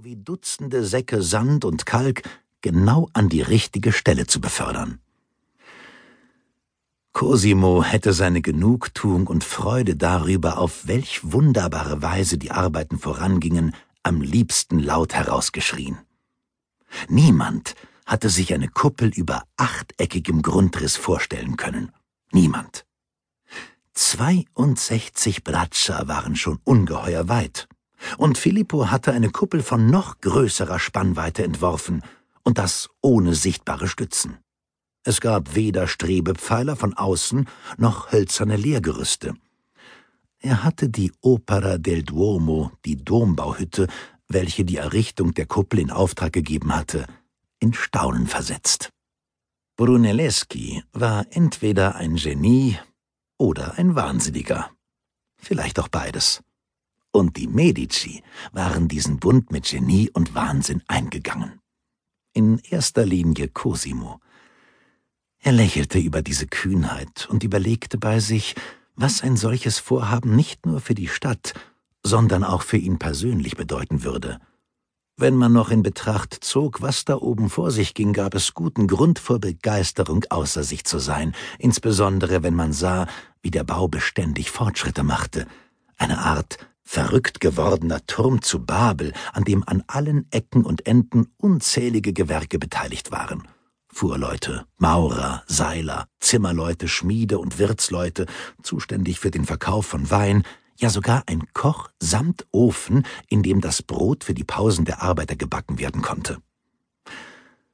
fuhr wie Dutzende Säcke Sand und Kalk genau an die richtige Stelle zu befördern. Cosimo hätte seine Genugtuung und Freude darüber, auf welch wunderbare Weise die Arbeiten vorangingen, am liebsten laut herausgeschrien. Niemand hatte sich eine Kuppel über achteckigem Grundriss vorstellen können. Niemand. 62 Braccia waren schon ungeheuer weit. Und Filippo hatte eine Kuppel von noch größerer Spannweite entworfen, und das ohne sichtbare Stützen. Es gab weder Strebepfeiler von außen noch hölzerne Lehrgerüste. Er hatte die Opera del Duomo, die Dombauhütte, welche die Errichtung der Kuppel in Auftrag gegeben hatte, in Staunen versetzt. Brunelleschi war entweder ein Genie oder ein Wahnsinniger. Vielleicht auch beides. Und die Medici waren diesen Bund mit Genie und Wahnsinn eingegangen. In erster Linie Cosimo. Er lächelte über diese Kühnheit und überlegte bei sich, was ein solches Vorhaben nicht nur für die Stadt, sondern auch für ihn persönlich bedeuten würde. Wenn man noch in Betracht zog, was da oben vor sich ging, gab es guten Grund vor Begeisterung außer sich zu sein, insbesondere wenn man sah, wie der Bau beständig Fortschritte machte, eine Art verrückt gewordener Turm zu Babel, an dem an allen Ecken und Enden unzählige Gewerke beteiligt waren. Fuhrleute, Maurer, Seiler, Zimmerleute, Schmiede und Wirtsleute, zuständig für den Verkauf von Wein, ja sogar ein Koch samt Ofen, in dem das Brot für die Pausen der Arbeiter gebacken werden konnte.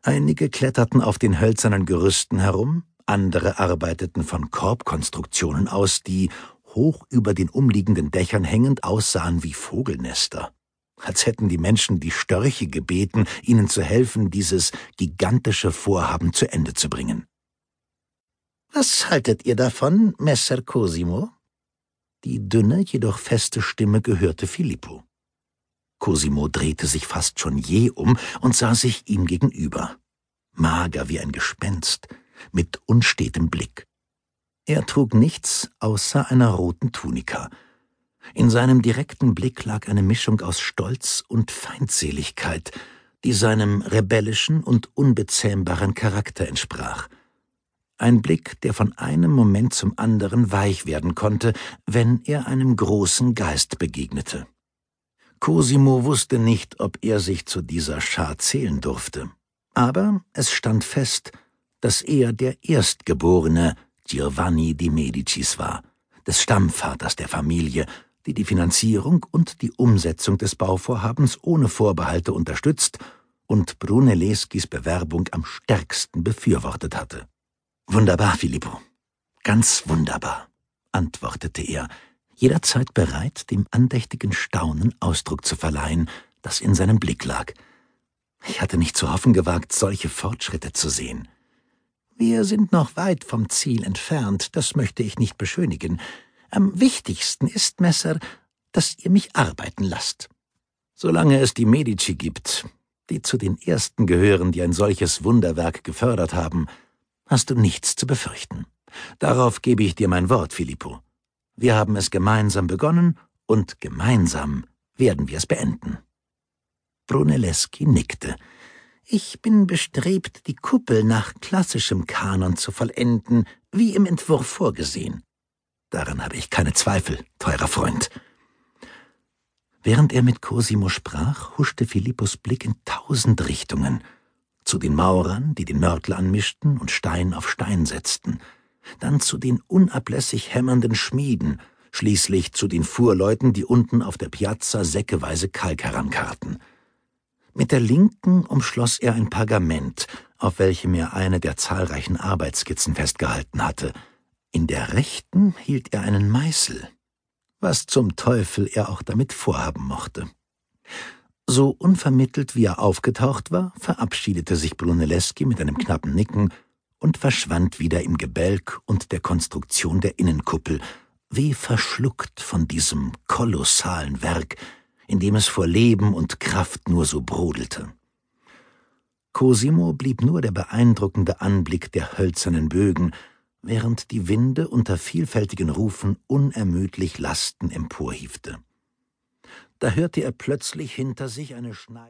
Einige kletterten auf den hölzernen Gerüsten herum, andere arbeiteten von Korbkonstruktionen aus, die hoch über den umliegenden Dächern hängend aussahen wie Vogelnester. Als hätten die Menschen die Störche gebeten, ihnen zu helfen, dieses gigantische Vorhaben zu Ende zu bringen. Was haltet ihr davon, Messer Cosimo? Die dünne, jedoch feste Stimme gehörte Filippo. Cosimo drehte sich fast schon je um und sah sich ihm gegenüber. Mager wie ein Gespenst, mit unstetem Blick. Er trug nichts außer einer roten Tunika. In seinem direkten Blick lag eine Mischung aus Stolz und Feindseligkeit, die seinem rebellischen und unbezähmbaren Charakter entsprach. Ein Blick, der von einem Moment zum anderen weich werden konnte, wenn er einem großen Geist begegnete. Cosimo wusste nicht, ob er sich zu dieser Schar zählen durfte. Aber es stand fest, dass er der Erstgeborene Giovanni di Medicis war, des Stammvaters der Familie, die die Finanzierung und die Umsetzung des Bauvorhabens ohne Vorbehalte unterstützt und Brunelleschis Bewerbung am stärksten befürwortet hatte. Wunderbar, Filippo. Ganz wunderbar, antwortete er, jederzeit bereit, dem andächtigen Staunen Ausdruck zu verleihen, das in seinem Blick lag. Ich hatte nicht zu hoffen gewagt, solche Fortschritte zu sehen. Wir sind noch weit vom Ziel entfernt, das möchte ich nicht beschönigen. Am wichtigsten ist, Messer, dass ihr mich arbeiten lasst. Solange es die Medici gibt, die zu den ersten gehören, die ein solches Wunderwerk gefördert haben, hast du nichts zu befürchten. Darauf gebe ich dir mein Wort, Filippo. Wir haben es gemeinsam begonnen und gemeinsam werden wir es beenden. Brunelleschi nickte. Ich bin bestrebt, die Kuppel nach klassischem Kanon zu vollenden, wie im Entwurf vorgesehen. Daran habe ich keine Zweifel, teurer Freund. Während er mit Cosimo sprach, huschte Philippus Blick in tausend Richtungen. Zu den Maurern, die den Mörtel anmischten und Stein auf Stein setzten, dann zu den unablässig hämmernden Schmieden, schließlich zu den Fuhrleuten, die unten auf der Piazza säckeweise Kalk herankarten. Mit der linken umschloss er ein Pergament, auf welchem er eine der zahlreichen Arbeitsskizzen festgehalten hatte. In der rechten hielt er einen Meißel. Was zum Teufel er auch damit vorhaben mochte. So unvermittelt wie er aufgetaucht war, verabschiedete sich Brunelleschi mit einem knappen Nicken und verschwand wieder im Gebälk und der Konstruktion der Innenkuppel, wie verschluckt von diesem kolossalen Werk, in dem es vor Leben und Kraft nur so brodelte. Cosimo blieb nur der beeindruckende Anblick der hölzernen Bögen, während die Winde unter vielfältigen Rufen unermüdlich Lasten emporhiefte. Da hörte er plötzlich hinter sich eine Schneid